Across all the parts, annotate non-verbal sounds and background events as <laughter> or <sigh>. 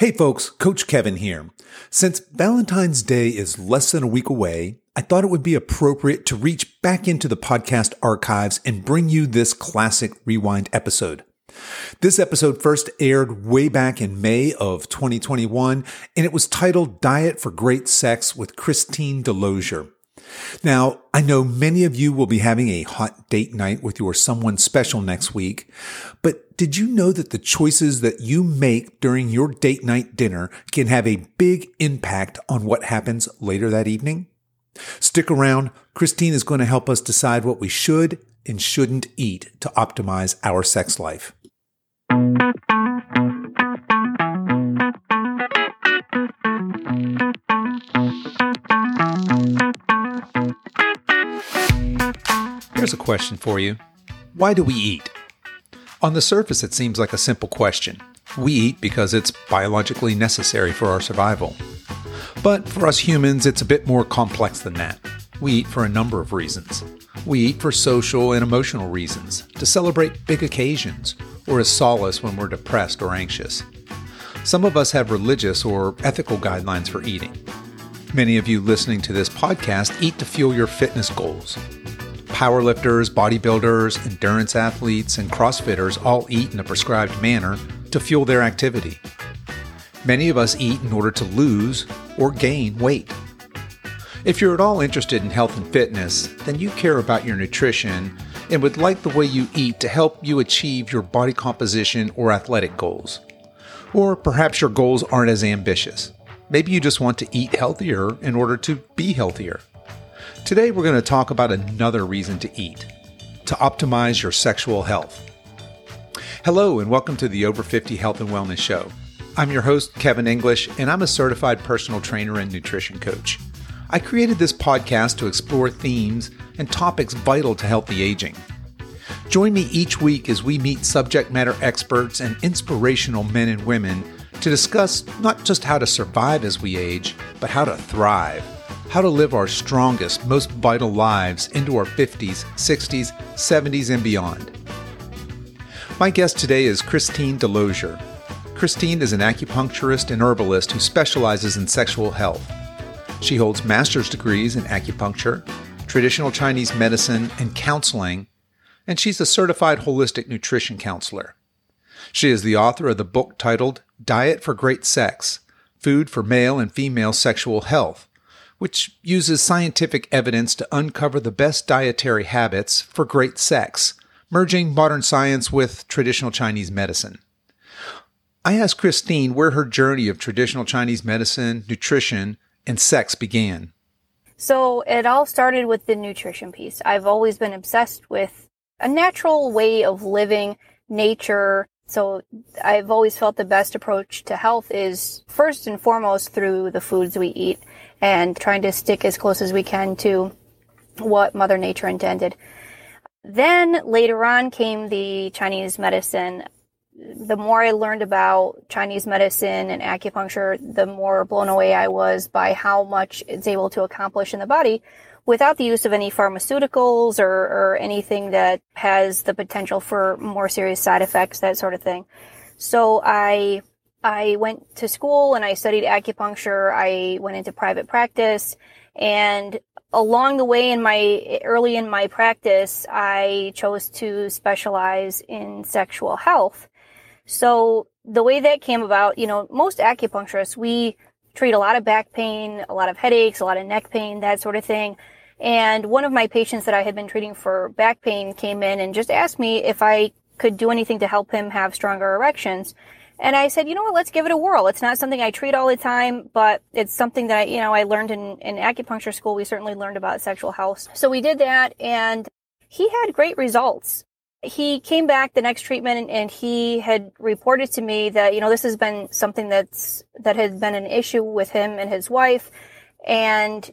Hey folks, Coach Kevin here. Since Valentine's Day is less than a week away, I thought it would be appropriate to reach back into the podcast archives and bring you this classic rewind episode. This episode first aired way back in May of 2021, and it was titled Diet for Great Sex with Christine DeLozier. Now, I know many of you will be having a hot date night with your someone special next week, but did you know that the choices that you make during your date night dinner can have a big impact on what happens later that evening? Stick around. Christine is going to help us decide what we should and shouldn't eat to optimize our sex life. Here's a question for you Why do we eat? On the surface, it seems like a simple question. We eat because it's biologically necessary for our survival. But for us humans, it's a bit more complex than that. We eat for a number of reasons. We eat for social and emotional reasons, to celebrate big occasions, or as solace when we're depressed or anxious. Some of us have religious or ethical guidelines for eating. Many of you listening to this podcast eat to fuel your fitness goals, Powerlifters, bodybuilders, endurance athletes, and CrossFitters all eat in a prescribed manner to fuel their activity. Many of us eat in order to lose or gain weight. If you're at all interested in health and fitness, then you care about your nutrition and would like the way you eat to help you achieve your body composition or athletic goals. Or perhaps your goals aren't as ambitious. Maybe you just want to eat healthier in order to be healthier. Today, we're going to talk about another reason to eat to optimize your sexual health. Hello, and welcome to the Over 50 Health and Wellness Show. I'm your host, Kevin English, and I'm a certified personal trainer and nutrition coach. I created this podcast to explore themes and topics vital to healthy aging. Join me each week as we meet subject matter experts and inspirational men and women to discuss not just how to survive as we age, but how to thrive how to live our strongest, most vital lives into our 50s, 60s, 70s, and beyond. My guest today is Christine DeLozier. Christine is an acupuncturist and herbalist who specializes in sexual health. She holds master's degrees in acupuncture, traditional Chinese medicine, and counseling, and she's a certified holistic nutrition counselor. She is the author of the book titled Diet for Great Sex Food for Male and Female Sexual Health which uses scientific evidence to uncover the best dietary habits for great sex, merging modern science with traditional Chinese medicine. I asked Christine where her journey of traditional Chinese medicine, nutrition, and sex began. So it all started with the nutrition piece. I've always been obsessed with a natural way of living, nature. So I've always felt the best approach to health is first and foremost through the foods we eat and trying to stick as close as we can to what Mother Nature intended. Then later on came the Chinese medicine. The more I learned about Chinese medicine and acupuncture, the more blown away I was by how much it's able to accomplish in the body without the use of any pharmaceuticals or, or anything that has the potential for more serious side effects, that sort of thing. So I I went to school and I studied acupuncture. I went into private practice and along the way in my early in my practice, I chose to specialize in sexual health. So the way that came about, you know, most acupuncturists, we treat a lot of back pain, a lot of headaches, a lot of neck pain, that sort of thing. And one of my patients that I had been treating for back pain came in and just asked me if I could do anything to help him have stronger erections. And I said, you know what, let's give it a whirl. It's not something I treat all the time, but it's something that, I, you know, I learned in, in acupuncture school. We certainly learned about sexual health. So we did that and he had great results. He came back the next treatment and he had reported to me that, you know, this has been something that's, that has been an issue with him and his wife. And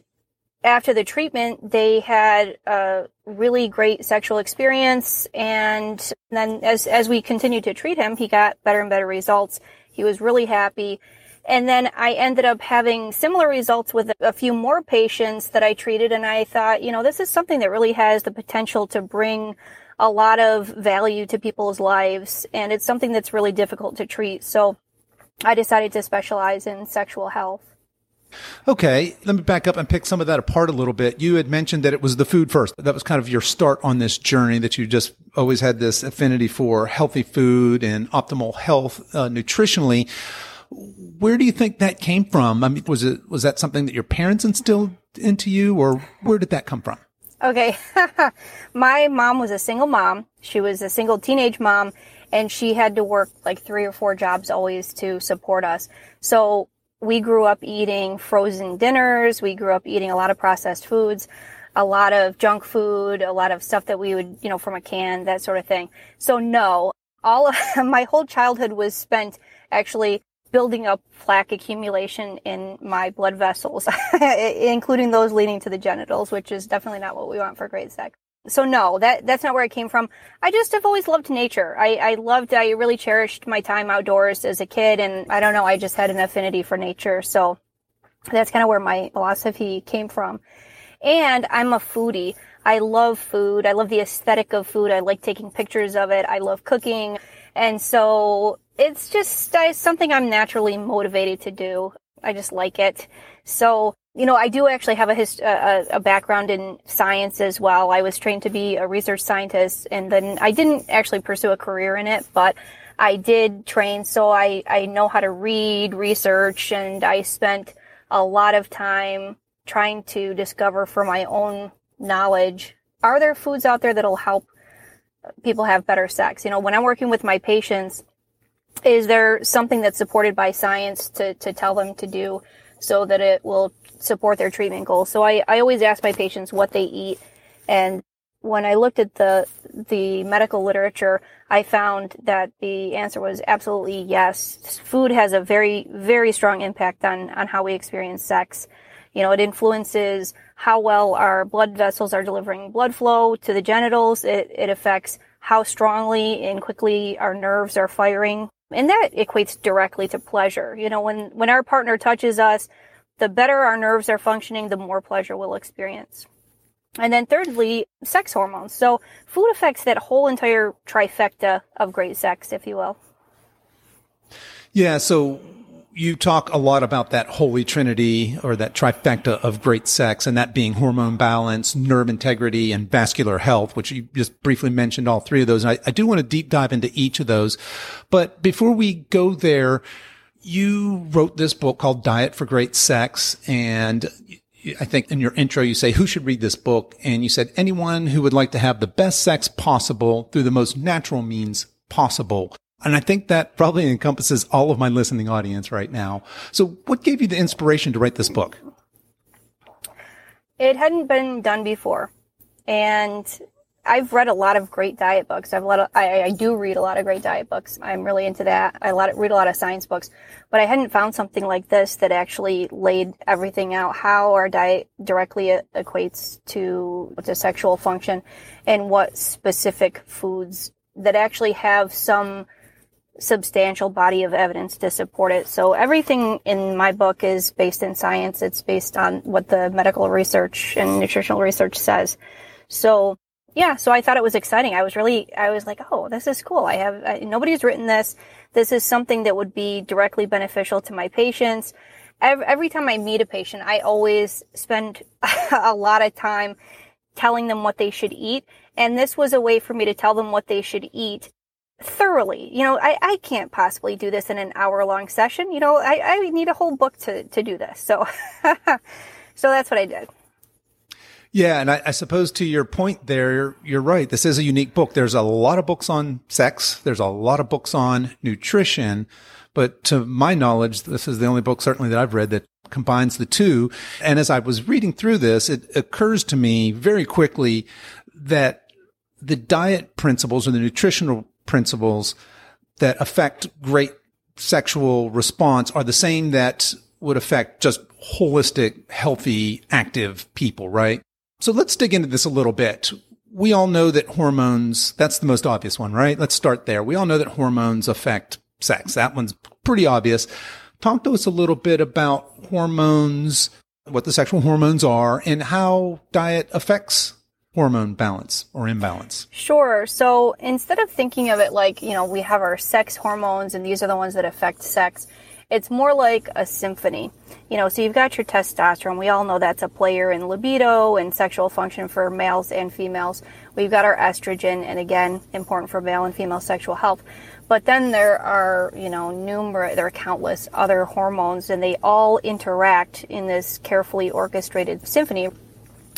after the treatment, they had a really great sexual experience. And then as, as we continued to treat him, he got better and better results. He was really happy. And then I ended up having similar results with a few more patients that I treated. And I thought, you know, this is something that really has the potential to bring a lot of value to people's lives. And it's something that's really difficult to treat. So I decided to specialize in sexual health. Okay, let me back up and pick some of that apart a little bit. You had mentioned that it was the food first. That was kind of your start on this journey that you just always had this affinity for healthy food and optimal health uh, nutritionally. Where do you think that came from? I mean, was it was that something that your parents instilled into you, or where did that come from? Okay, <laughs> my mom was a single mom. She was a single teenage mom, and she had to work like three or four jobs always to support us. So we grew up eating frozen dinners. We grew up eating a lot of processed foods, a lot of junk food, a lot of stuff that we would, you know, from a can, that sort of thing. So no, all of <laughs> my whole childhood was spent actually building up plaque accumulation in my blood vessels, <laughs> including those leading to the genitals, which is definitely not what we want for great sex so no, that that's not where I came from. I just have always loved nature. I, I loved, I really cherished my time outdoors as a kid, and I don't know, I just had an affinity for nature. So that's kind of where my philosophy came from. And I'm a foodie. I love food. I love the aesthetic of food. I like taking pictures of it. I love cooking. And so it's just something I'm naturally motivated to do. I just like it. So you know, I do actually have a, hist- a, a background in science as well. I was trained to be a research scientist, and then I didn't actually pursue a career in it, but I did train, so I, I know how to read, research, and I spent a lot of time trying to discover for my own knowledge are there foods out there that'll help people have better sex? You know, when I'm working with my patients, is there something that's supported by science to, to tell them to do so that it will support their treatment goals. So I, I always ask my patients what they eat. And when I looked at the, the medical literature, I found that the answer was absolutely yes. Food has a very, very strong impact on, on how we experience sex. You know, it influences how well our blood vessels are delivering blood flow to the genitals. It, it affects how strongly and quickly our nerves are firing. And that equates directly to pleasure. You know, when, when our partner touches us, the better our nerves are functioning, the more pleasure we'll experience. And then thirdly, sex hormones. So food affects that whole entire trifecta of great sex, if you will. Yeah. So you talk a lot about that holy trinity or that trifecta of great sex and that being hormone balance, nerve integrity and vascular health, which you just briefly mentioned all three of those. I, I do want to deep dive into each of those. But before we go there, you wrote this book called Diet for Great Sex. And I think in your intro, you say, who should read this book? And you said, anyone who would like to have the best sex possible through the most natural means possible. And I think that probably encompasses all of my listening audience right now. So what gave you the inspiration to write this book? It hadn't been done before. And I've read a lot of great diet books. I've a lot of, I, I do read a lot of great diet books. I'm really into that. I lot, read a lot of science books, but I hadn't found something like this that actually laid everything out how our diet directly equates to to sexual function and what specific foods that actually have some substantial body of evidence to support it. So everything in my book is based in science. It's based on what the medical research and nutritional research says. So yeah, so I thought it was exciting. I was really, I was like, oh, this is cool. I have, I, nobody's written this. This is something that would be directly beneficial to my patients. Every, every time I meet a patient, I always spend <laughs> a lot of time telling them what they should eat. And this was a way for me to tell them what they should eat thoroughly. You know, I, I can't possibly do this in an hour long session. You know, I, I need a whole book to, to do this. So, <laughs> so that's what I did. Yeah, and I, I, suppose to your point there, you're, you're, right. This is a unique book. There's a lot of books on sex. There's a lot of books on nutrition, but to my knowledge, this is the only book certainly that I've read that combines the two. And as I was reading through this, it occurs to me very quickly that the diet principles or the nutritional principles that affect great sexual response are the same that would affect just holistic, healthy, active people, right? So let's dig into this a little bit. We all know that hormones, that's the most obvious one, right? Let's start there. We all know that hormones affect sex. That one's pretty obvious. Talk to us a little bit about hormones, what the sexual hormones are, and how diet affects hormone balance or imbalance? Sure. So instead of thinking of it like, you know, we have our sex hormones and these are the ones that affect sex, It's more like a symphony. You know, so you've got your testosterone. We all know that's a player in libido and sexual function for males and females. We've got our estrogen, and again, important for male and female sexual health. But then there are, you know, numerous, there are countless other hormones, and they all interact in this carefully orchestrated symphony.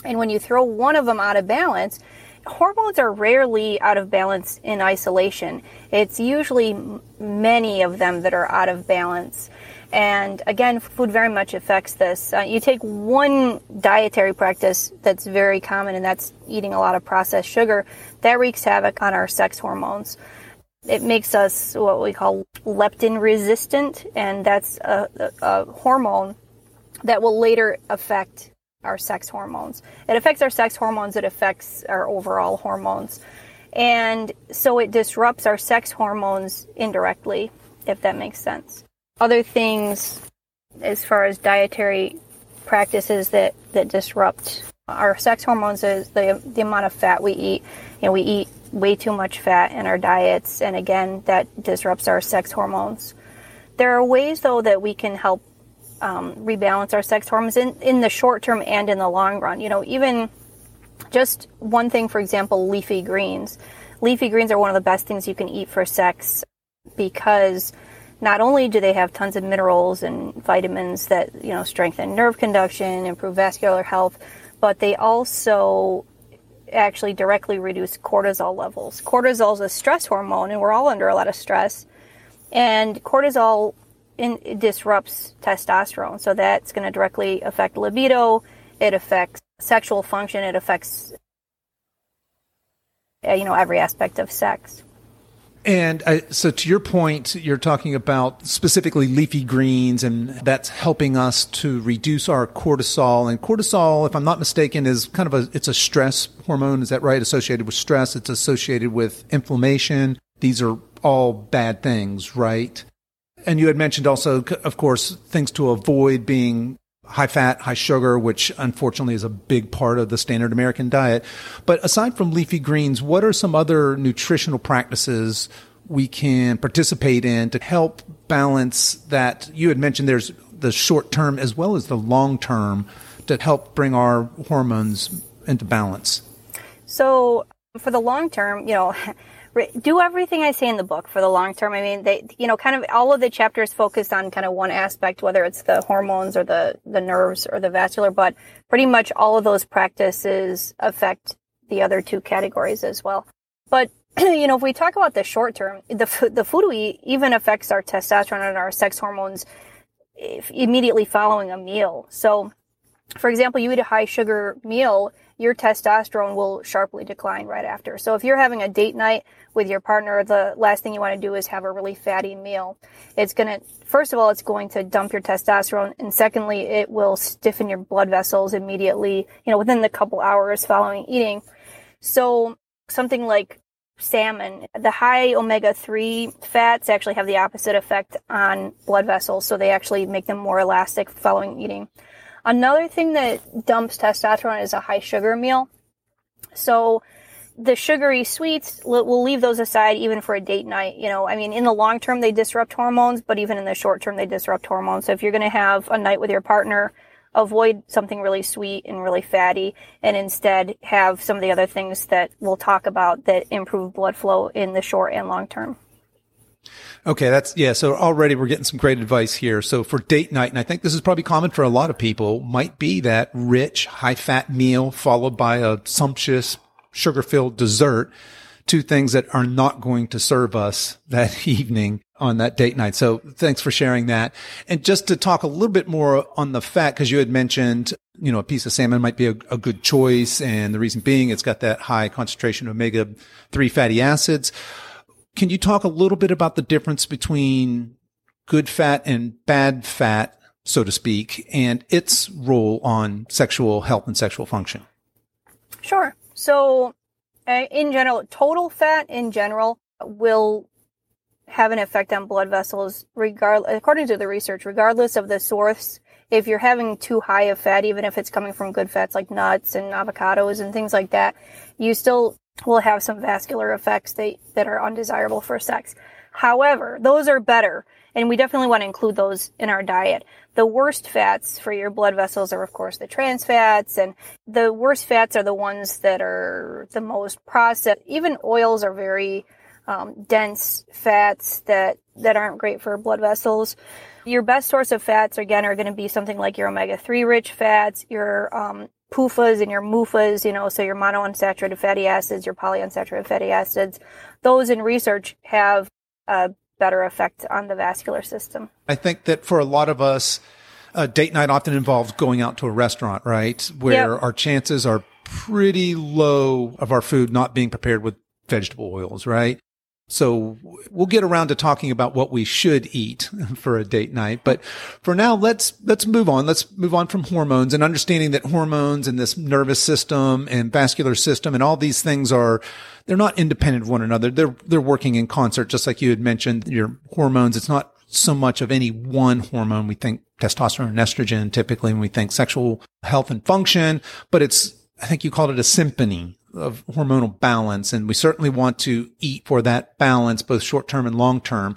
And when you throw one of them out of balance, hormones are rarely out of balance in isolation. It's usually many of them that are out of balance. And again, food very much affects this. Uh, you take one dietary practice that's very common, and that's eating a lot of processed sugar, that wreaks havoc on our sex hormones. It makes us what we call leptin resistant, and that's a, a, a hormone that will later affect our sex hormones. It affects our sex hormones, it affects our overall hormones. And so it disrupts our sex hormones indirectly, if that makes sense. Other things, as far as dietary practices that, that disrupt our sex hormones, is the, the amount of fat we eat. You know, we eat way too much fat in our diets, and again, that disrupts our sex hormones. There are ways, though, that we can help um, rebalance our sex hormones in, in the short term and in the long run. You know, even just one thing, for example, leafy greens. Leafy greens are one of the best things you can eat for sex because not only do they have tons of minerals and vitamins that, you know, strengthen nerve conduction, improve vascular health, but they also actually directly reduce cortisol levels. Cortisol is a stress hormone, and we're all under a lot of stress. And cortisol in, it disrupts testosterone. So that's going to directly affect libido. It affects sexual function. It affects, uh, you know, every aspect of sex. And uh, so, to your point, you're talking about specifically leafy greens, and that's helping us to reduce our cortisol. And cortisol, if I'm not mistaken, is kind of a it's a stress hormone. Is that right? Associated with stress, it's associated with inflammation. These are all bad things, right? And you had mentioned also, of course, things to avoid being high fat, high sugar, which unfortunately is a big part of the standard American diet. But aside from leafy greens, what are some other nutritional practices we can participate in to help balance that? You had mentioned there's the short term as well as the long term to help bring our hormones into balance. So, for the long term, you know, <laughs> do everything I say in the book for the long term. I mean, they, you know, kind of all of the chapters focus on kind of one aspect, whether it's the hormones or the, the nerves or the vascular, but pretty much all of those practices affect the other two categories as well. But, <clears throat> you know, if we talk about the short term, the, the food we eat even affects our testosterone and our sex hormones immediately following a meal. So, for example, you eat a high sugar meal, your testosterone will sharply decline right after. So if you're having a date night with your partner, the last thing you want to do is have a really fatty meal. It's going to, first of all, it's going to dump your testosterone. And secondly, it will stiffen your blood vessels immediately, you know, within the couple hours following eating. So something like salmon, the high omega 3 fats actually have the opposite effect on blood vessels. So they actually make them more elastic following eating. Another thing that dumps testosterone is a high sugar meal. So the sugary sweets, we'll leave those aside even for a date night. You know, I mean, in the long term, they disrupt hormones, but even in the short term, they disrupt hormones. So if you're going to have a night with your partner, avoid something really sweet and really fatty and instead have some of the other things that we'll talk about that improve blood flow in the short and long term. Okay, that's yeah. So already we're getting some great advice here. So for date night, and I think this is probably common for a lot of people, might be that rich, high fat meal followed by a sumptuous, sugar filled dessert. Two things that are not going to serve us that <laughs> evening on that date night. So thanks for sharing that. And just to talk a little bit more on the fat, because you had mentioned, you know, a piece of salmon might be a, a good choice. And the reason being it's got that high concentration of omega 3 fatty acids. Can you talk a little bit about the difference between good fat and bad fat, so to speak, and its role on sexual health and sexual function? Sure. So, uh, in general, total fat in general will have an effect on blood vessels, regardless, according to the research, regardless of the source. If you're having too high of fat, even if it's coming from good fats like nuts and avocados and things like that, you still will have some vascular effects that, that are undesirable for sex. However, those are better And we definitely want to include those in our diet. The worst fats for your blood vessels are, of course, the trans fats, and the worst fats are the ones that are the most processed. Even oils are very um, dense fats that that aren't great for blood vessels. Your best source of fats, again, are going to be something like your omega-3 rich fats, your um, PUFAs and your MUFAs, you know, so your monounsaturated fatty acids, your polyunsaturated fatty acids. Those in research have a better effect on the vascular system. I think that for a lot of us, a date night often involves going out to a restaurant, right? Where yep. our chances are pretty low of our food not being prepared with vegetable oils, right? So we'll get around to talking about what we should eat <laughs> for a date night. But for now, let's, let's move on. Let's move on from hormones and understanding that hormones and this nervous system and vascular system and all these things are, they're not independent of one another. They're, they're working in concert, just like you had mentioned your hormones. It's not so much of any one hormone. We think testosterone and estrogen typically when we think sexual health and function, but it's, I think you called it a symphony of hormonal balance. And we certainly want to eat for that balance, both short term and long term.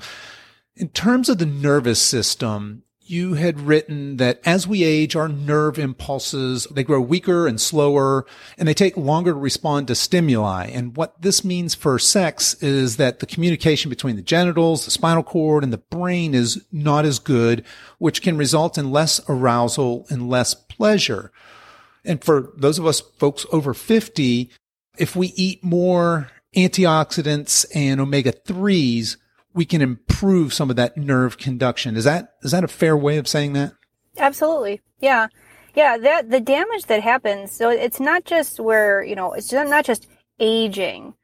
In terms of the nervous system, you had written that as we age, our nerve impulses, they grow weaker and slower, and they take longer to respond to stimuli. And what this means for sex is that the communication between the genitals, the spinal cord, and the brain is not as good, which can result in less arousal and less pleasure. And for those of us folks over 50, if we eat more antioxidants and omega 3s, we can improve some of that nerve conduction. Is that is that a fair way of saying that? Absolutely. Yeah. Yeah, that the damage that happens, so it's not just where, you know, it's not just aging.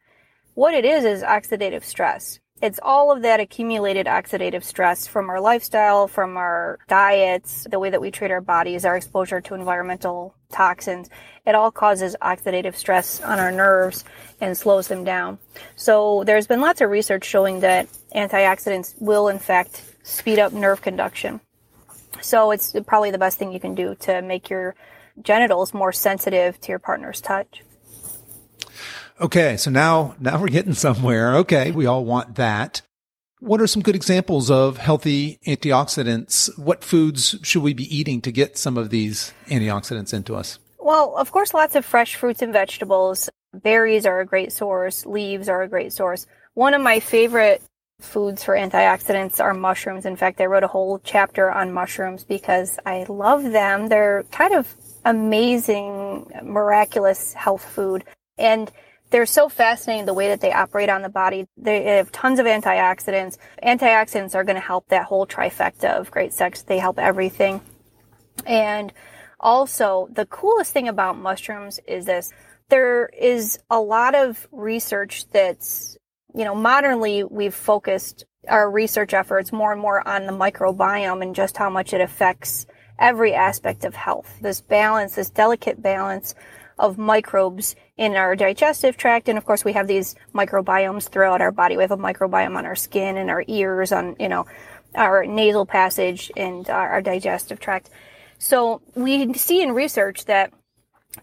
What it is is oxidative stress it's all of that accumulated oxidative stress from our lifestyle, from our diets, the way that we treat our bodies, our exposure to environmental toxins. It all causes oxidative stress on our nerves and slows them down. So there's been lots of research showing that antioxidants will in fact speed up nerve conduction. So it's probably the best thing you can do to make your genitals more sensitive to your partner's touch. Okay, so now now we're getting somewhere. Okay, we all want that. What are some good examples of healthy antioxidants? What foods should we be eating to get some of these antioxidants into us? Well, of course, lots of fresh fruits and vegetables. Berries are a great source. Leaves are a great source. One of my favorite foods for antioxidants are mushrooms. In fact, I wrote a whole chapter on mushrooms because I love them. They're kind of amazing, miraculous health food. And they're so fascinating the way that they operate on the body. They have tons of antioxidants. Antioxidants are going to help that whole trifecta of great sex. They help everything. And also, the coolest thing about mushrooms is this. There is a lot of research that's, you know, modernly we've focused our research efforts more and more on the microbiome and just how much it affects every aspect of health. This balance, this delicate balance of microbes in our digestive tract. And of course, we have these microbiomes throughout our body. We have a microbiome on our skin and our ears, on, you know, our nasal passage and our, our digestive tract. So we see in research that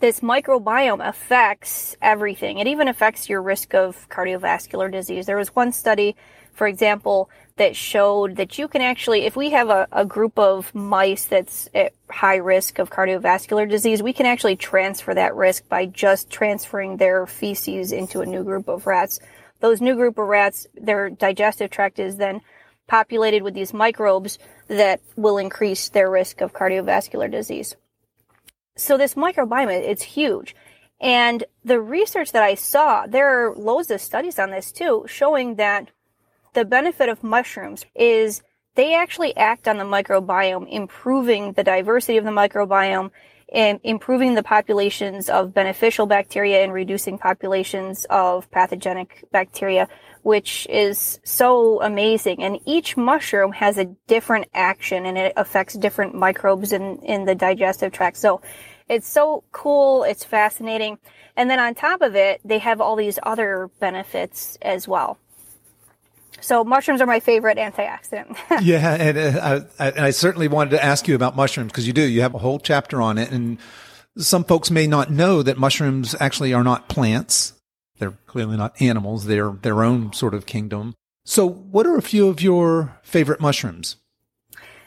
this microbiome affects everything. It even affects your risk of cardiovascular disease. There was one study, for example, that showed that you can actually, if we have a, a group of mice that's at high risk of cardiovascular disease, we can actually transfer that risk by just transferring their feces into a new group of rats. Those new group of rats, their digestive tract is then populated with these microbes that will increase their risk of cardiovascular disease. So this microbiome, it's huge. And the research that I saw, there are loads of studies on this too, showing that the benefit of mushrooms is they actually act on the microbiome, improving the diversity of the microbiome and improving the populations of beneficial bacteria and reducing populations of pathogenic bacteria, which is so amazing. And each mushroom has a different action and it affects different microbes in, in the digestive tract. So it's so cool. It's fascinating. And then on top of it, they have all these other benefits as well. So mushrooms are my favorite antioxidant. <laughs> yeah, and uh, I, I, I, certainly wanted to ask you about mushrooms because you do. You have a whole chapter on it, and some folks may not know that mushrooms actually are not plants. They're clearly not animals. They're their own sort of kingdom. So, what are a few of your favorite mushrooms?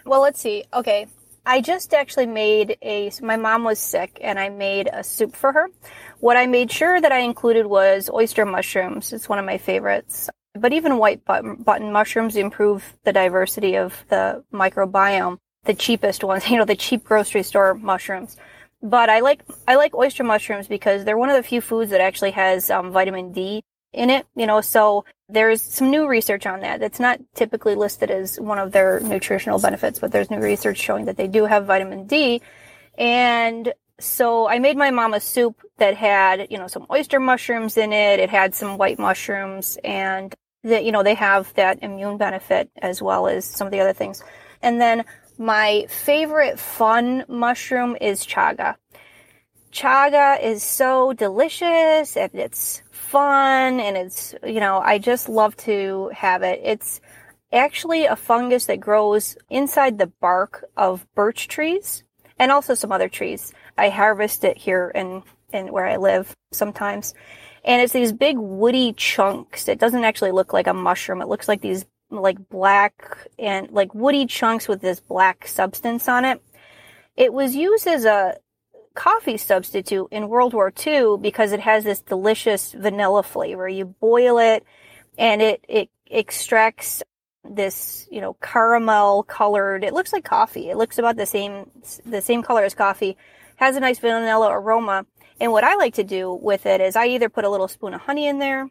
Well, let's see. Okay. I just actually made a, my mom was sick and I made a soup for her. What I made sure that I included was oyster mushrooms. It's one of my favorites. But even white button, mushrooms improve the diversity of the microbiome. The cheapest ones, <laughs> you know, the cheap grocery store mushrooms. But I like I like oyster mushrooms because they're one of the few foods that actually has um, vitamin D in it. You know, so there's some new research on that. That's not typically listed as one of their nutritional benefits, but there's new research showing that they do have vitamin D. And so I made my mom a soup that had, you know, some oyster mushrooms in it. It had some white mushrooms and that, you know, they have that immune benefit as well as some of the other things. And then my favorite fun mushroom is chaga. Chaga is so delicious and it's fun and it's, you know, I just love to have it. It's actually a fungus that grows inside the bark of birch trees and also some other trees. I harvest it here in, in where I live sometimes. And it's these big woody chunks. It doesn't actually look like a mushroom. It looks like these like black and like woody chunks with this black substance on it. It was used as a coffee substitute in World War II because it has this delicious vanilla flavor. You boil it and it, it extracts this, you know, caramel colored, it looks like coffee. It looks about the same, the same color as coffee, has a nice vanilla aroma. And what I like to do with it is I either put a little spoon of honey in there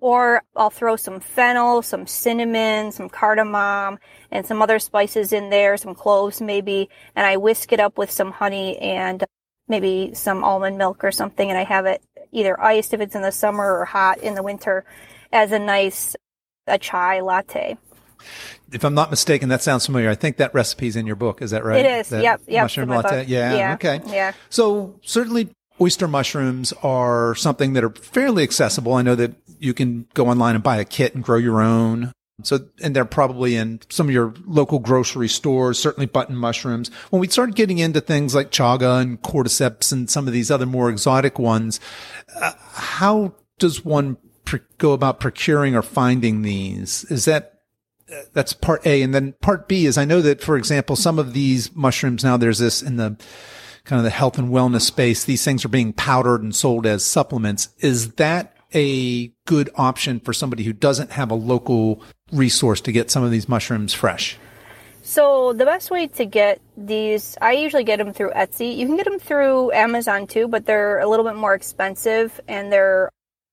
or I'll throw some fennel, some cinnamon, some cardamom, and some other spices in there, some cloves maybe, and I whisk it up with some honey and uh, maybe some almond milk or something, and I have it either iced if it's in the summer or hot in the winter as a nice a chai latte. If I'm not mistaken, that sounds familiar. I think that recipe's in your book. Is that right? It is. That yep. Yep. Mushroom latte. Yeah, yeah. Okay. Yeah. So certainly oyster mushrooms are something that are fairly accessible. I know that you can go online and buy a kit and grow your own. So, and they're probably in some of your local grocery stores, certainly button mushrooms. When we start getting into things like chaga and cordyceps and some of these other more exotic ones, uh, how does one go about procuring or finding these? Is that, uh, that's part A. And then part B is I know that, for example, some of these mushrooms now there's this in the, kind of the health and wellness space, these things are being powdered and sold as supplements. Is that a good option for somebody who doesn't have a local resource to get some of these mushrooms fresh? So the best way to get these, I usually get them through Etsy. You can get them through Amazon too, but they're a little bit more expensive and they're,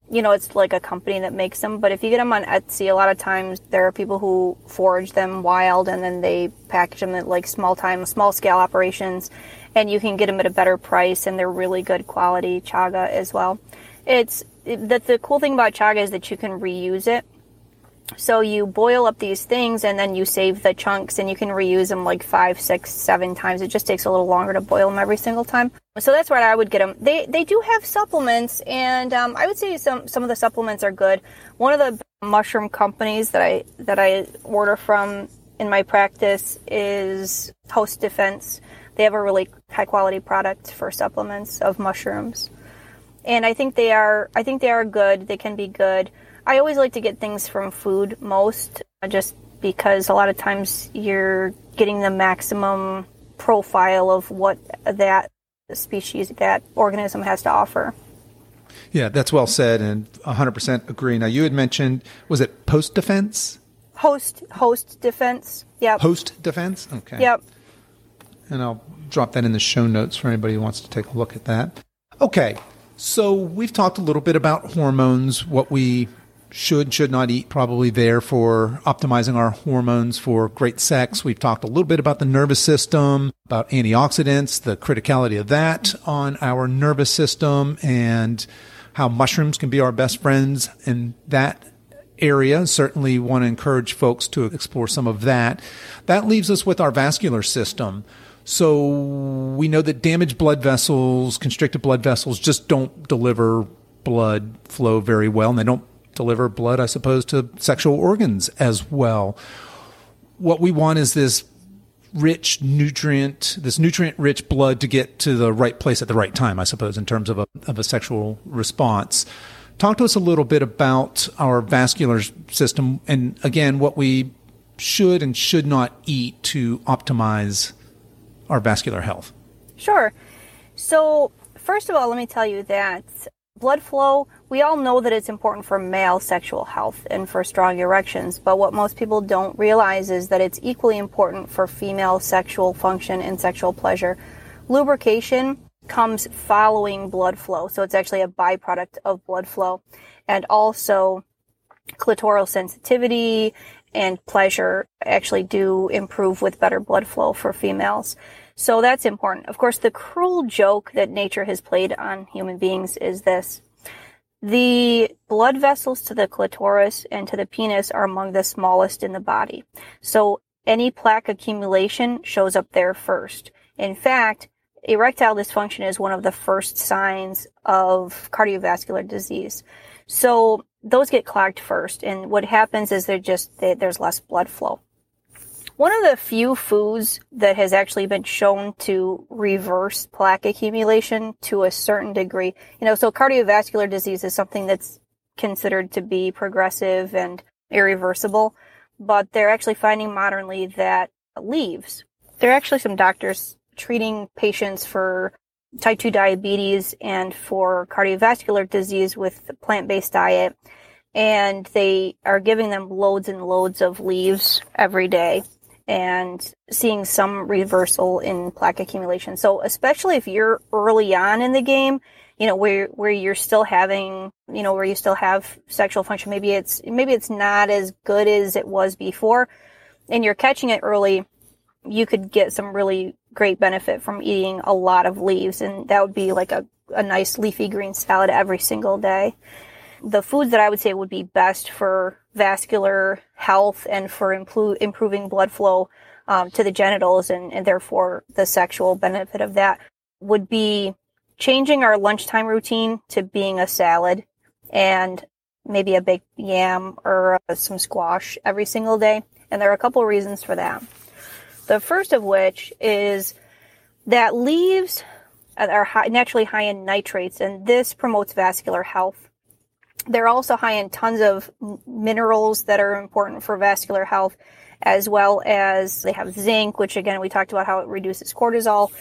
you know, it's like a company that makes them. But if you get them on Etsy, a lot of times there are people who forage them wild and then they package them at like small time, small scale operations and you can get them at a better price and they're really good quality chaga as well. It's that the cool thing about chaga is that you can reuse it. So you boil up these things and then you save the chunks and you can reuse them like five, six, seven times. It just takes a little longer to boil them every single time. So that's where I would get them. They they do have supplements and um, I would say some some of the supplements are good. One of the mushroom companies that I that I order from in my practice is Host Defense. They have a really high quality product for supplements of mushrooms and I think they are I think they are good. They can be good. I always like to get things from food most uh, just because a lot of times you're getting the maximum profile of what that species that organism has to offer. Yeah, that's well said and 100% agree. Now you had mentioned was it post defense? Host host defense. Yep. Post defense? Okay. Yep. And I'll drop that in the show notes for anybody who wants to take a look at that. Okay. So we've talked a little bit about hormones, what we should and should not eat probably there for optimizing our hormones for great sex we've talked a little bit about the nervous system about antioxidants the criticality of that on our nervous system and how mushrooms can be our best friends in that area certainly want to encourage folks to explore some of that that leaves us with our vascular system so we know that damaged blood vessels, constricted blood vessels, just don't deliver blood flow very well, and they don't deliver blood, I suppose, to sexual organs as well. What we want is this rich nutrient, this nutrient rich blood to get to the right place at the right time, I suppose, in terms of a, of a sexual response Talk to us a little bit about our vascular system and again, what we should and should not eat to optimize our vascular health. Sure. So, first of all, let me tell you that blood flow, we all know that it's important for male sexual health and for strong erections, but what most people don't realize is that it's equally important for female sexual function and sexual pleasure. Lubrication comes following blood flow, so it's actually a byproduct of blood flow. And also, clitoral sensitivity and pleasure actually do improve with better blood flow for females. So that's important. Of course, the cruel joke that nature has played on human beings is this. The blood vessels to the clitoris and to the penis are among the smallest in the body. So any plaque accumulation shows up there first. In fact, erectile dysfunction is one of the first signs of cardiovascular disease. So those get clogged first, and what happens is there just there's less blood flow. One of the few foods that has actually been shown to reverse plaque accumulation to a certain degree, you know, so cardiovascular disease is something that's considered to be progressive and irreversible, but they're actually finding modernly that leaves. There are actually some doctors treating patients for type 2 diabetes and for cardiovascular disease with a plant-based diet and they are giving them loads and loads of leaves every day and seeing some reversal in plaque accumulation. So especially if you're early on in the game, you know, where where you're still having, you know, where you still have sexual function, maybe it's maybe it's not as good as it was before and you're catching it early, you could get some really great benefit from eating a lot of leaves and that would be like a, a nice leafy green salad every single day the foods that I would say would be best for vascular health and for improving blood flow um, to the genitals and, and therefore the sexual benefit of that would be changing our lunchtime routine to being a salad and maybe a baked yam or uh, some squash every single day. And there are a couple reasons for that. The first of which is that leaves are high, naturally high in nitrates, and this promotes vascular health. They're also high in tons of minerals that are important for vascular health, as well as they have zinc, which again, we talked about how it reduces cortisol.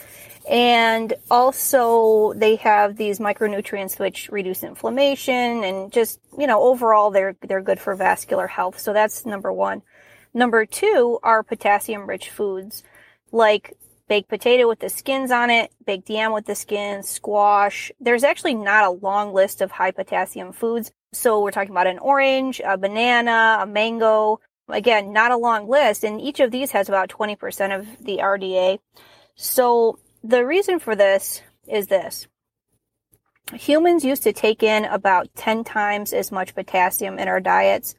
And also they have these micronutrients which reduce inflammation and just, you know, overall they're, they're good for vascular health. So that's number one. Number two are potassium rich foods like baked potato with the skins on it, baked yam with the skins, squash. There's actually not a long list of high potassium foods. So we're talking about an orange, a banana, a mango. Again, not a long list. And each of these has about 20% of the RDA. So the reason for this is this. Humans used to take in about 10 times as much potassium in our diets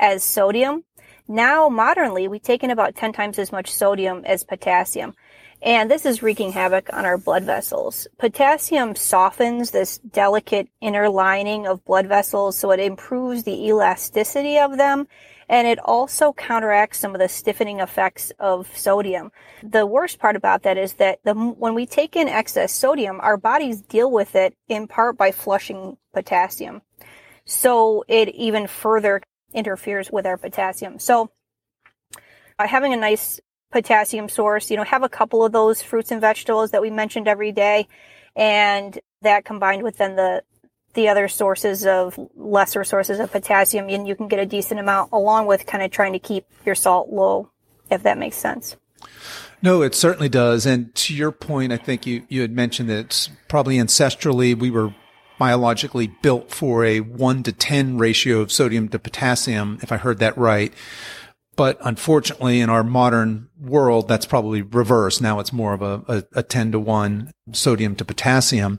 as sodium. Now, modernly, we take in about 10 times as much sodium as potassium. And this is wreaking havoc on our blood vessels. Potassium softens this delicate inner lining of blood vessels, so it improves the elasticity of them, and it also counteracts some of the stiffening effects of sodium. The worst part about that is that the, when we take in excess sodium, our bodies deal with it in part by flushing potassium. So it even further interferes with our potassium. So having a nice potassium source. You know, have a couple of those fruits and vegetables that we mentioned every day. And that combined with then the, the other sources of lesser sources of potassium, and you can get a decent amount along with kind of trying to keep your salt low, if that makes sense. No, it certainly does. And to your point, I think you, you had mentioned that it's probably ancestrally we were biologically built for a one to 10 ratio of sodium to potassium, if I heard that right. But unfortunately, in our modern world, that's probably reversed. Now it's more of a, a, a 10 to 1 sodium to potassium.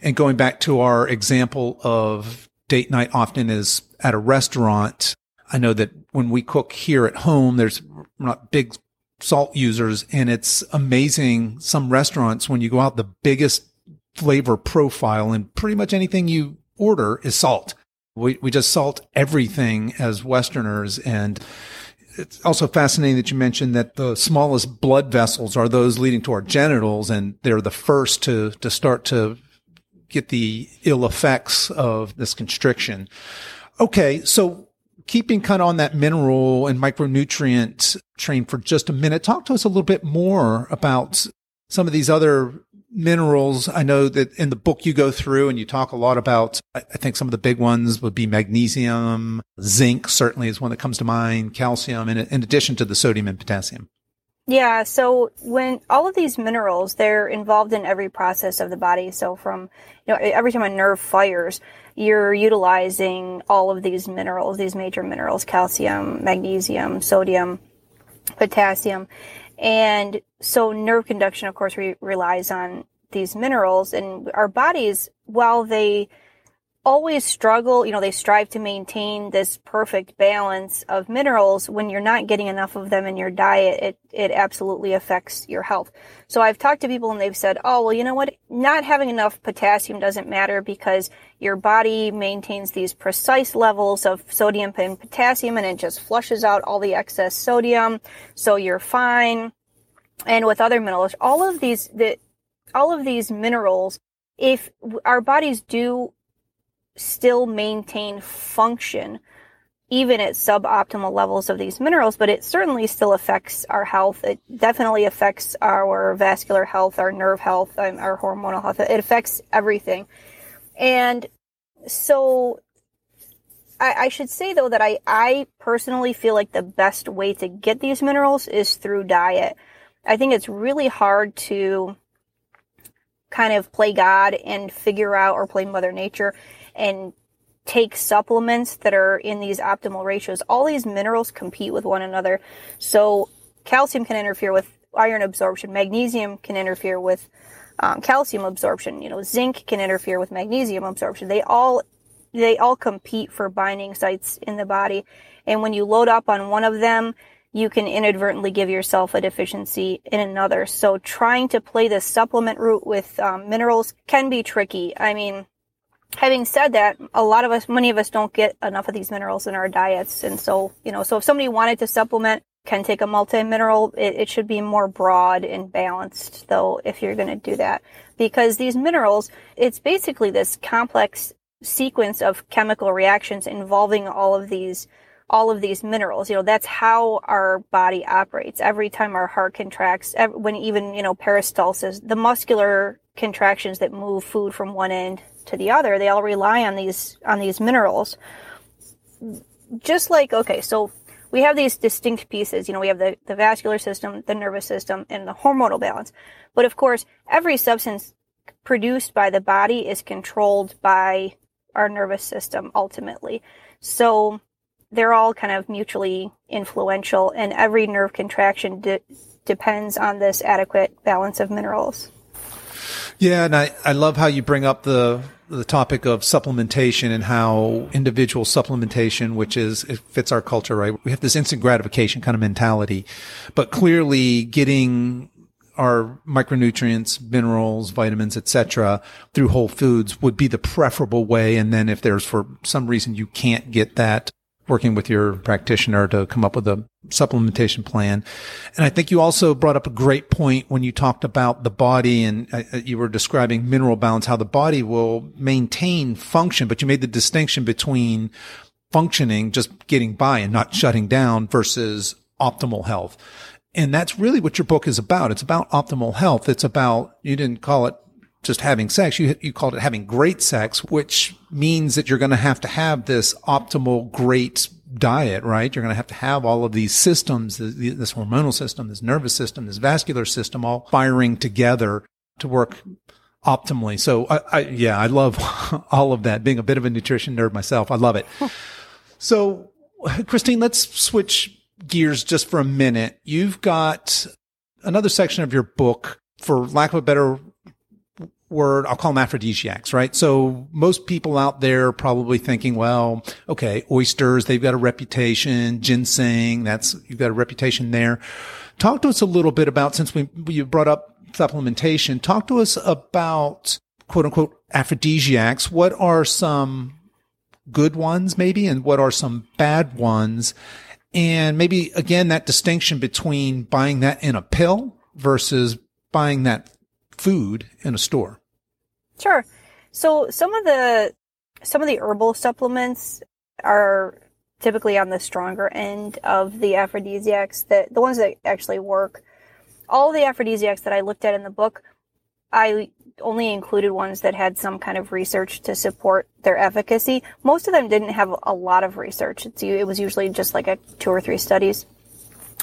And going back to our example of date night often is at a restaurant. I know that when we cook here at home, there's not big salt users and it's amazing. Some restaurants, when you go out, the biggest flavor profile and pretty much anything you order is salt. We, we just salt everything as Westerners and it's also fascinating that you mentioned that the smallest blood vessels are those leading to our genitals and they're the first to, to start to get the ill effects of this constriction. Okay. So keeping kind of on that mineral and micronutrient train for just a minute, talk to us a little bit more about some of these other minerals. I know that in the book you go through and you talk a lot about, I think some of the big ones would be magnesium, zinc certainly is one that comes to mind, calcium, in, in addition to the sodium and potassium. Yeah, so when all of these minerals, they're involved in every process of the body. So from, you know, every time a nerve fires, you're utilizing all of these minerals, these major minerals, calcium, magnesium, sodium, potassium. And so nerve conduction, of course, re- relies on these minerals and our bodies, while they always struggle, you know, they strive to maintain this perfect balance of minerals. When you're not getting enough of them in your diet, it, it absolutely affects your health. So I've talked to people and they've said, oh, well, you know what? Not having enough potassium doesn't matter because your body maintains these precise levels of sodium and potassium and it just flushes out all the excess sodium. So you're fine. And with other minerals, all of these, the, all of these minerals, if our bodies do still maintain function even at suboptimal levels of these minerals, but it certainly still affects our health. It definitely affects our vascular health, our nerve health, our hormonal health. It affects everything. And so I, I, should say though that I, I personally feel like the best way to get these minerals is through diet. I think it's really hard to kind of play God and figure out or play Mother Nature and take supplements that are in these optimal ratios. All these minerals compete with one another. So calcium can interfere with iron absorption. Magnesium can interfere with um, calcium absorption. You know, zinc can interfere with magnesium absorption. They all they all compete for binding sites in the body. And when you load up on one of them, you can inadvertently give yourself a deficiency in another. So trying to play the supplement route with um, minerals can be tricky. I mean, having said that, a lot of us, many of us don't get enough of these minerals in our diets. And so, you know, so if somebody wanted to supplement, can take a multi-mineral, it, it should be more broad and balanced though, if you're going to do that. Because these minerals, it's basically this complex sequence of chemical reactions involving all of these all of these minerals. You know, that's how our body operates. Every time our heart contracts, when even, you know, peristalsis, the muscular contractions that move food from one end to the other, they all rely on these on these minerals. Just like okay, so we have these distinct pieces. You know, we have the, the vascular system, the nervous system, and the hormonal balance. But of course, every substance produced by the body is controlled by our nervous system ultimately. So they're all kind of mutually influential, and every nerve contraction de- depends on this adequate balance of minerals. Yeah, and I, I love how you bring up the the topic of supplementation and how individual supplementation, which is, it fits our culture, right? We have this instant gratification kind of mentality, but clearly getting our micronutrients, minerals, vitamins, etc., through whole foods would be the preferable way. And then if there's for some reason you can't get that working with your practitioner to come up with a supplementation plan. And I think you also brought up a great point when you talked about the body and uh, uh, you were describing mineral balance, how the body will maintain function, but you made the distinction between functioning, just getting by and not shutting down versus optimal health. And that's really what your book is about. It's about optimal health. It's about, you didn't call it just having sex. You, you called it having great sex, which means that you're going to have to have this optimal, great diet, right? You're going to have to have all of these systems, this hormonal system, this nervous system, this vascular system all firing together to work optimally. So I, I yeah, I love <laughs> all of that. Being a bit of a nutrition nerd myself, I love it. <laughs> so Christine, let's switch gears just for a minute. You've got another section of your book, for lack of a better word, I'll call them aphrodisiacs, right? So most people out there probably thinking, well, okay, oysters, they've got a reputation, ginseng, that's, you've got a reputation there. Talk to us a little bit about, since we, you brought up supplementation, talk to us about quote unquote aphrodisiacs. What are some good ones maybe and what are some bad ones? And maybe again, that distinction between buying that in a pill versus buying that food in a store. Sure. So some of the some of the herbal supplements are typically on the stronger end of the aphrodisiacs that the ones that actually work. All the aphrodisiacs that I looked at in the book, I only included ones that had some kind of research to support their efficacy. Most of them didn't have a lot of research. It's, it was usually just like a two or three studies.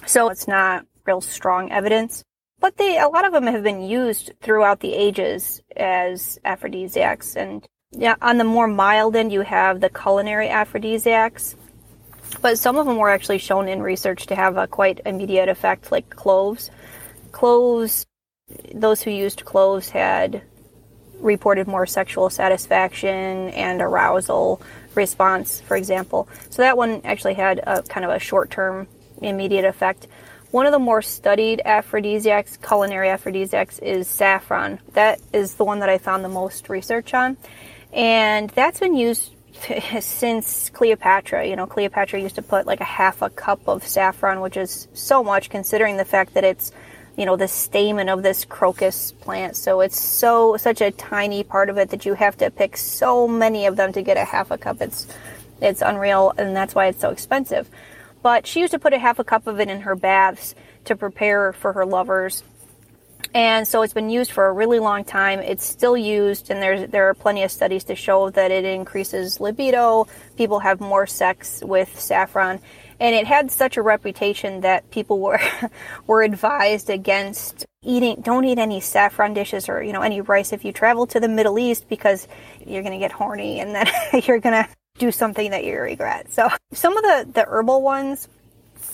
So it's not real strong evidence. But they, a lot of them have been used throughout the ages as aphrodisiacs. And yeah, on the more mild end, you have the culinary aphrodisiacs. But some of them were actually shown in research to have a quite immediate effect, like cloves. Cloves, those who used cloves had reported more sexual satisfaction and arousal response, for example. So that one actually had a kind of a short term immediate effect. One of the more studied aphrodisiacs, culinary aphrodisiacs, is saffron. That is the one that I found the most research on. And that's been used <laughs> since Cleopatra. You know, Cleopatra used to put like a half a cup of saffron, which is so much considering the fact that it's, you know, the stamen of this crocus plant. So it's so, such a tiny part of it that you have to pick so many of them to get a half a cup. It's, it's unreal, and that's why it's so expensive. But she used to put a half a cup of it in her baths to prepare for her lovers. And so it's been used for a really long time. It's still used, and there's there are plenty of studies to show that it increases libido. People have more sex with saffron, and it had such a reputation that people were <laughs> were advised against eating. Don't eat any saffron dishes or you know any rice if you travel to the Middle East because you're going to get horny, and then <laughs> you're going to do something that you regret. So <laughs> some of the, the herbal ones,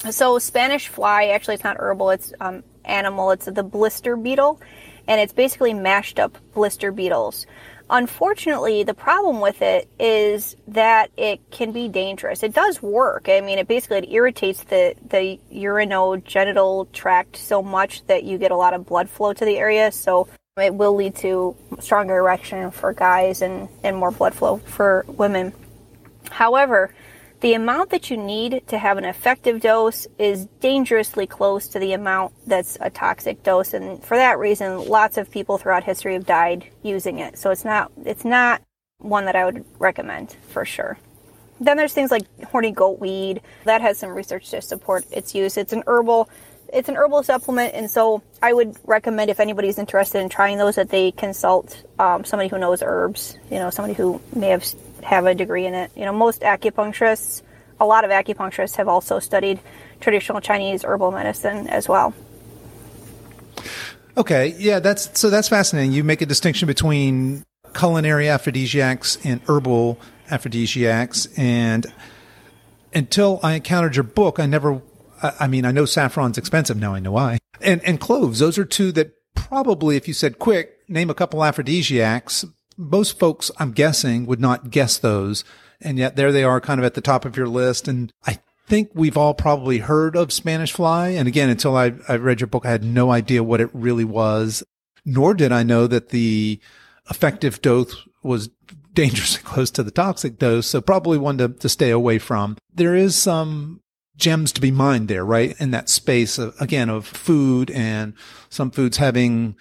so Spanish fly, actually it's not herbal, it's um, animal, it's the blister beetle, and it's basically mashed up blister beetles. Unfortunately, the problem with it is that it can be dangerous. It does work. I mean, it basically it irritates the, the urinogenital tract so much that you get a lot of blood flow to the area. So it will lead to stronger erection for guys and, and more blood flow for women. However, the amount that you need to have an effective dose is dangerously close to the amount that's a toxic dose and for that reason lots of people throughout history have died using it. So it's not it's not one that I would recommend for sure. Then there's things like horny goat weed that has some research to support its use. It's an herbal it's an herbal supplement, and so I would recommend if anybody's interested in trying those that they consult um, somebody who knows herbs. You know, somebody who may have have a degree in it. You know, most acupuncturists, a lot of acupuncturists have also studied traditional Chinese herbal medicine as well. Okay, yeah, that's so that's fascinating. You make a distinction between culinary aphrodisiacs and herbal aphrodisiacs, and until I encountered your book, I never. I mean, I know saffron's expensive now. I know why, and and cloves. Those are two that probably, if you said quick, name a couple aphrodisiacs, most folks, I'm guessing, would not guess those. And yet there they are kind of at the top of your list. And I think we've all probably heard of Spanish fly. And again, until I, I read your book, I had no idea what it really was, nor did I know that the effective dose was dangerously <laughs> close to the toxic dose. So probably one to, to stay away from. There is some gems to be mined there, right? In that space of, again, of food and some foods having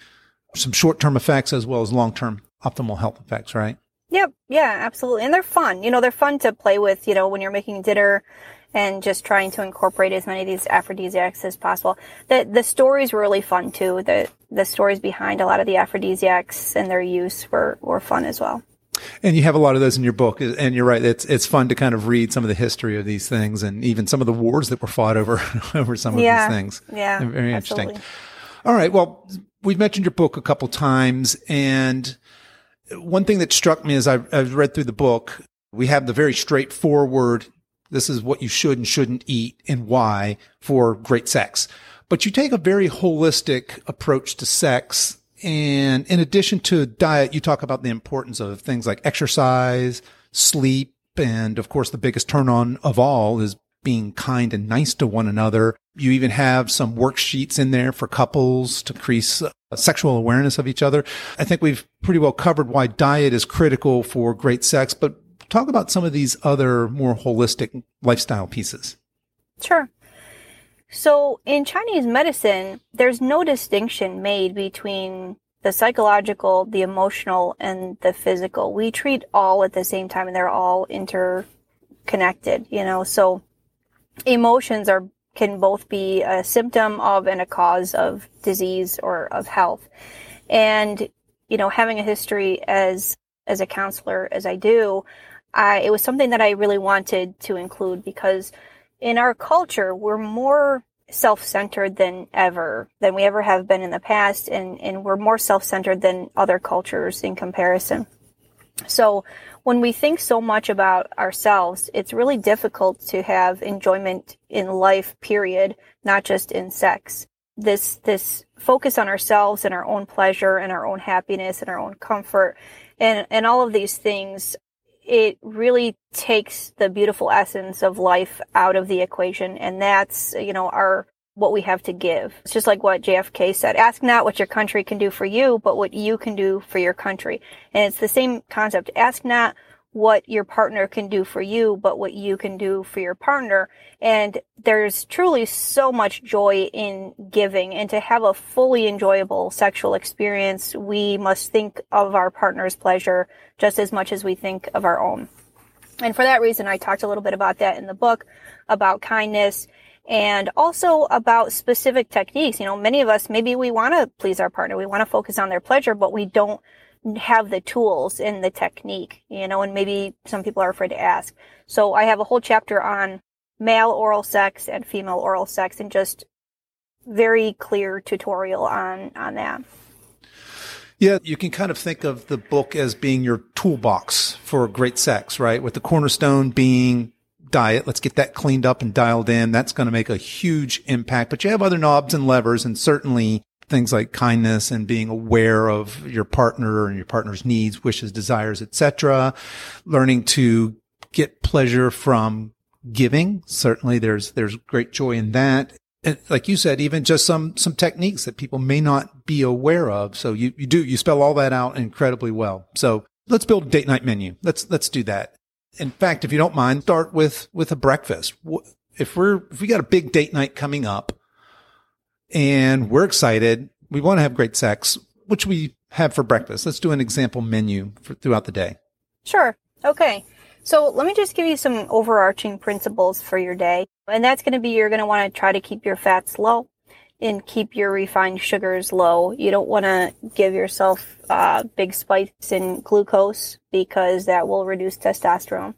some short-term effects as well as long-term optimal health effects, right? Yep. Yeah, absolutely. And they're fun. You know, they're fun to play with, you know, when you're making dinner and just trying to incorporate as many of these aphrodisiacs as possible. The the stories were really fun too. The the stories behind a lot of the aphrodisiacs and their use were, were fun as well. And you have a lot of those in your book, and you're right. It's it's fun to kind of read some of the history of these things, and even some of the wars that were fought over <laughs> over some of yeah. these things. Yeah, very absolutely. interesting. All right. Well, we've mentioned your book a couple times, and one thing that struck me as I, I read through the book, we have the very straightforward, this is what you should and shouldn't eat and why for great sex. But you take a very holistic approach to sex. And in addition to diet, you talk about the importance of things like exercise, sleep, and of course, the biggest turn on of all is being kind and nice to one another. You even have some worksheets in there for couples to increase uh, sexual awareness of each other. I think we've pretty well covered why diet is critical for great sex, but talk about some of these other more holistic lifestyle pieces. Sure. So in Chinese medicine, there's no distinction made between the psychological, the emotional, and the physical. We treat all at the same time and they're all interconnected, you know. So emotions are can both be a symptom of and a cause of disease or of health. And, you know, having a history as as a counselor as I do, I, it was something that I really wanted to include because in our culture, we're more self-centered than ever, than we ever have been in the past, and, and we're more self-centered than other cultures in comparison. So when we think so much about ourselves, it's really difficult to have enjoyment in life, period, not just in sex. This, this focus on ourselves and our own pleasure and our own happiness and our own comfort and, and all of these things it really takes the beautiful essence of life out of the equation. And that's, you know, our, what we have to give. It's just like what JFK said. Ask not what your country can do for you, but what you can do for your country. And it's the same concept. Ask not what your partner can do for you, but what you can do for your partner. And there's truly so much joy in giving. And to have a fully enjoyable sexual experience, we must think of our partner's pleasure just as much as we think of our own. And for that reason, I talked a little bit about that in the book about kindness and also about specific techniques. You know, many of us, maybe we want to please our partner. We want to focus on their pleasure, but we don't have the tools and the technique, you know, and maybe some people are afraid to ask. So I have a whole chapter on male oral sex and female oral sex and just very clear tutorial on, on that. Yeah, you can kind of think of the book as being your toolbox for great sex, right? With the cornerstone being diet. Let's get that cleaned up and dialed in. That's going to make a huge impact, but you have other knobs and levers and certainly things like kindness and being aware of your partner and your partner's needs, wishes, desires, etc. Learning to get pleasure from giving. Certainly there's, there's great joy in that. And like you said, even just some, some techniques that people may not be aware of. So you, you do, you spell all that out incredibly well. So let's build a date night menu. Let's, let's do that. In fact, if you don't mind, start with, with a breakfast. If we're, if we got a big date night coming up, and we're excited. We want to have great sex. Which we have for breakfast? Let's do an example menu for, throughout the day. Sure. Okay. So let me just give you some overarching principles for your day. And that's going to be you're going to want to try to keep your fats low and keep your refined sugars low. You don't want to give yourself uh, big spikes in glucose because that will reduce testosterone.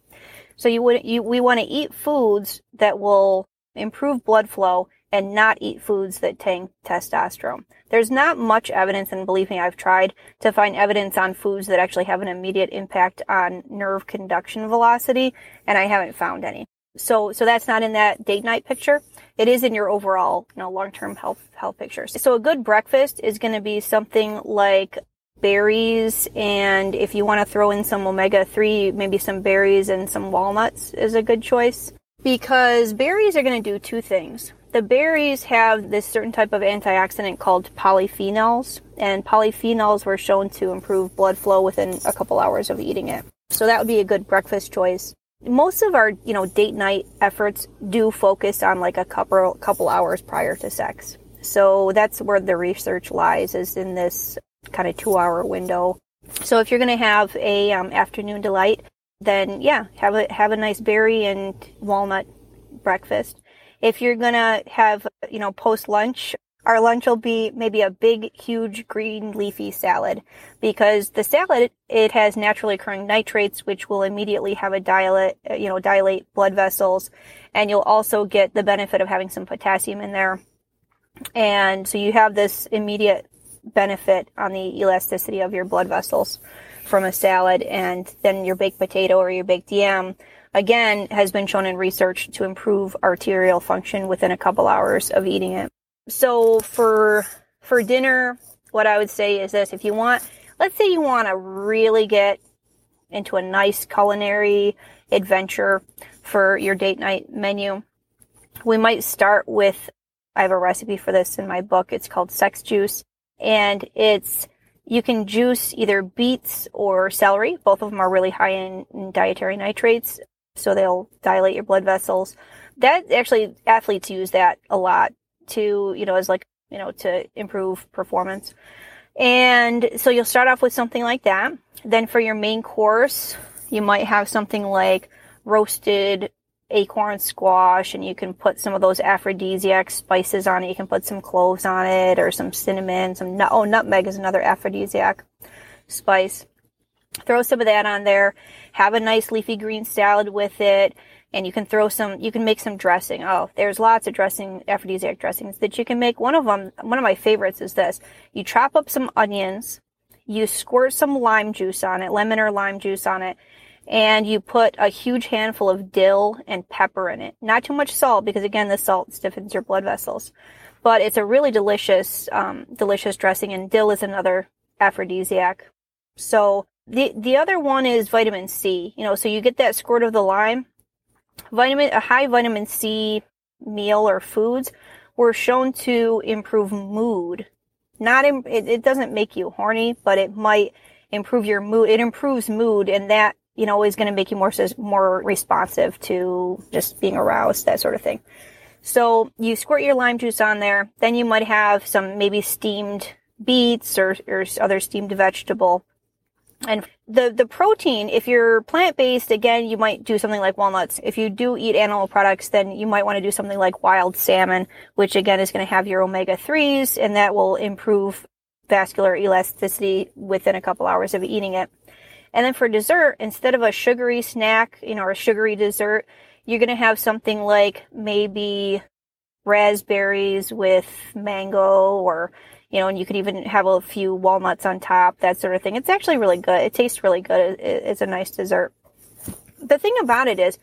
So you would you we want to eat foods that will improve blood flow and not eat foods that tank testosterone. There's not much evidence, and believe me, I've tried to find evidence on foods that actually have an immediate impact on nerve conduction velocity, and I haven't found any. So, so that's not in that date night picture. It is in your overall, you know, long-term health, health pictures. So a good breakfast is going to be something like berries and if you want to throw in some omega-3, maybe some berries and some walnuts is a good choice because berries are going to do two things the berries have this certain type of antioxidant called polyphenols, and polyphenols were shown to improve blood flow within a couple hours of eating it. So that would be a good breakfast choice. Most of our, you know, date night efforts do focus on like a couple couple hours prior to sex. So that's where the research lies, is in this kind of two hour window. So if you're going to have a um, afternoon delight, then yeah, have a have a nice berry and walnut breakfast. If you're gonna have, you know, post lunch, our lunch will be maybe a big, huge green leafy salad because the salad, it has naturally occurring nitrates, which will immediately have a dilate, uh, you know, dilate blood vessels. And you'll also get the benefit of having some potassium in there. And so you have this immediate benefit on the elasticity of your blood vessels from a salad and then your baked potato or your baked yam again, has been shown in research to improve arterial function within a couple hours of eating it. So for, for dinner, what I would say is this, if you want, let's say you want to really get into a nice culinary adventure for your date night menu, we might start with, I have a recipe for this in my book. It's called sex juice and it's, you can juice either beets or celery. Both of them are really high in, in dietary nitrates so they'll dilate your blood vessels. That actually athletes use that a lot to, you know, as like, you know, to improve performance. And so you'll start off with something like that. Then for your main course, you might have something like roasted acorn squash and you can put some of those aphrodisiac spices on it. You can put some cloves on it or some cinnamon, some nut. Oh, nutmeg is another aphrodisiac spice. Throw some of that on there. Have a nice leafy green salad with it. And you can throw some, you can make some dressing. Oh, there's lots of dressing, aphrodisiac dressings that you can make. One of them, one of my favorites is this. You chop up some onions, you squirt some lime juice on it, lemon or lime juice on it, and you put a huge handful of dill and pepper in it. Not too much salt because again, the salt stiffens your blood vessels. But it's a really delicious, um, delicious dressing, and dill is another aphrodisiac. So the the other one is vitamin C. You know, so you get that squirt of the lime. Vitamin a high vitamin C meal or foods were shown to improve mood. Not in, it, it doesn't make you horny, but it might improve your mood. It improves mood, and that you know is going to make you more more responsive to just being aroused, that sort of thing. So you squirt your lime juice on there. Then you might have some maybe steamed beets or, or other steamed vegetable and the, the protein, if you're plant based, again, you might do something like walnuts. If you do eat animal products, then you might want to do something like wild salmon, which again is going to have your omega 3s and that will improve vascular elasticity within a couple hours of eating it. And then for dessert, instead of a sugary snack, you know, or a sugary dessert, you're going to have something like maybe raspberries with mango or you know, and you could even have a few walnuts on top, that sort of thing. It's actually really good. It tastes really good. It's a nice dessert. The thing about it is,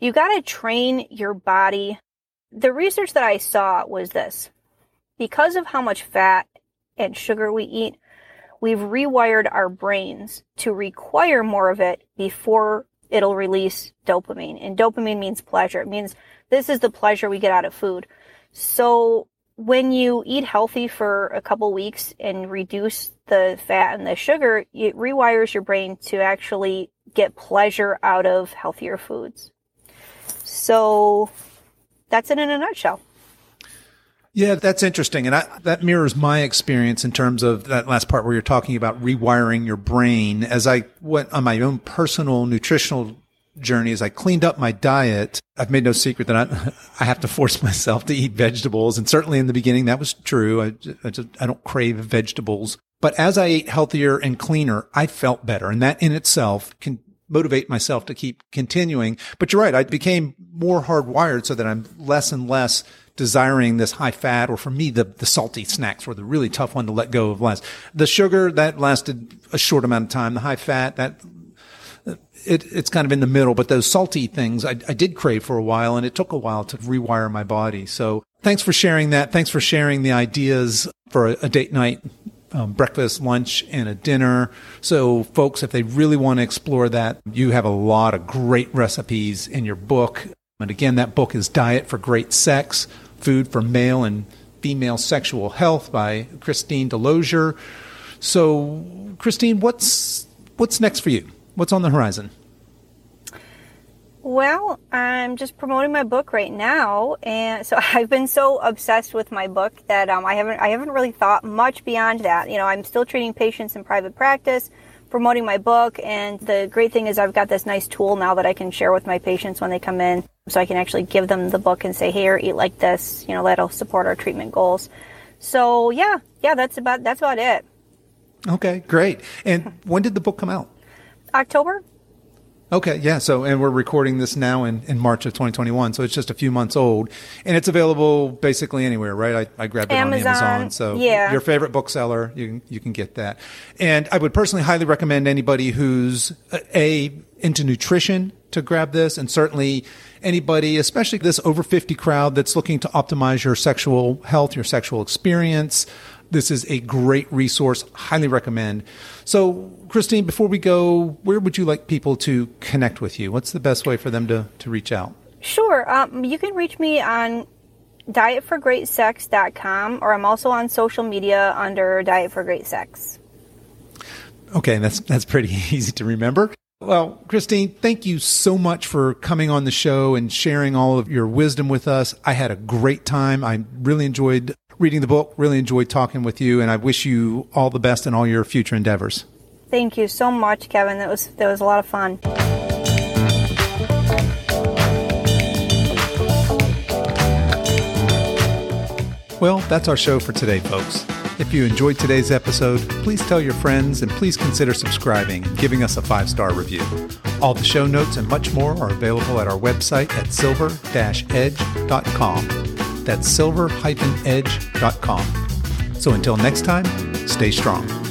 you got to train your body. The research that I saw was this because of how much fat and sugar we eat, we've rewired our brains to require more of it before it'll release dopamine. And dopamine means pleasure. It means this is the pleasure we get out of food. So when you eat healthy for a couple weeks and reduce the fat and the sugar, it rewires your brain to actually get pleasure out of healthier foods. So that's it in a nutshell. Yeah, that's interesting. And I, that mirrors my experience in terms of that last part where you're talking about rewiring your brain. As I went on my own personal nutritional journey is I cleaned up my diet. I've made no secret that I, <laughs> I have to force myself to eat vegetables. And certainly in the beginning, that was true. I, I, just, I don't crave vegetables. But as I ate healthier and cleaner, I felt better. And that in itself can motivate myself to keep continuing. But you're right. I became more hardwired so that I'm less and less desiring this high fat or for me, the, the salty snacks were the really tough one to let go of last. The sugar that lasted a short amount of time. The high fat that it, it's kind of in the middle, but those salty things I, I did crave for a while and it took a while to rewire my body. So thanks for sharing that. Thanks for sharing the ideas for a, a date night, um, breakfast, lunch, and a dinner. So folks, if they really want to explore that, you have a lot of great recipes in your book. And again, that book is Diet for Great Sex, Food for Male and Female Sexual Health by Christine DeLozier. So Christine, what's, what's next for you? What's on the horizon? Well, I'm just promoting my book right now, and so <laughs> I've been so obsessed with my book that um, I haven't I haven't really thought much beyond that. You know, I'm still treating patients in private practice, promoting my book, and the great thing is I've got this nice tool now that I can share with my patients when they come in, so I can actually give them the book and say, "Here, eat like this." You know, that'll support our treatment goals. So yeah, yeah, that's about that's about it. Okay, great. And <laughs> when did the book come out? October. Okay, yeah. So, and we're recording this now in, in March of 2021, so it's just a few months old, and it's available basically anywhere, right? I, I grabbed it Amazon, on Amazon, so yeah. your favorite bookseller, you can, you can get that. And I would personally highly recommend anybody who's uh, a into nutrition to grab this, and certainly anybody, especially this over 50 crowd that's looking to optimize your sexual health, your sexual experience. This is a great resource. Highly recommend. So, Christine, before we go, where would you like people to connect with you? What's the best way for them to, to reach out? Sure. Um, you can reach me on dietforgreatsex.com or I'm also on social media under Diet for Great Sex. Okay, that's that's pretty <laughs> easy to remember. Well, Christine, thank you so much for coming on the show and sharing all of your wisdom with us. I had a great time. I really enjoyed reading the book. Really enjoyed talking with you, and I wish you all the best in all your future endeavors. Thank you so much, Kevin. That was that was a lot of fun. Well, that's our show for today, folks. If you enjoyed today's episode, please tell your friends and please consider subscribing and giving us a five star review. All the show notes and much more are available at our website at silver edge.com. That's silver edge.com. So until next time, stay strong.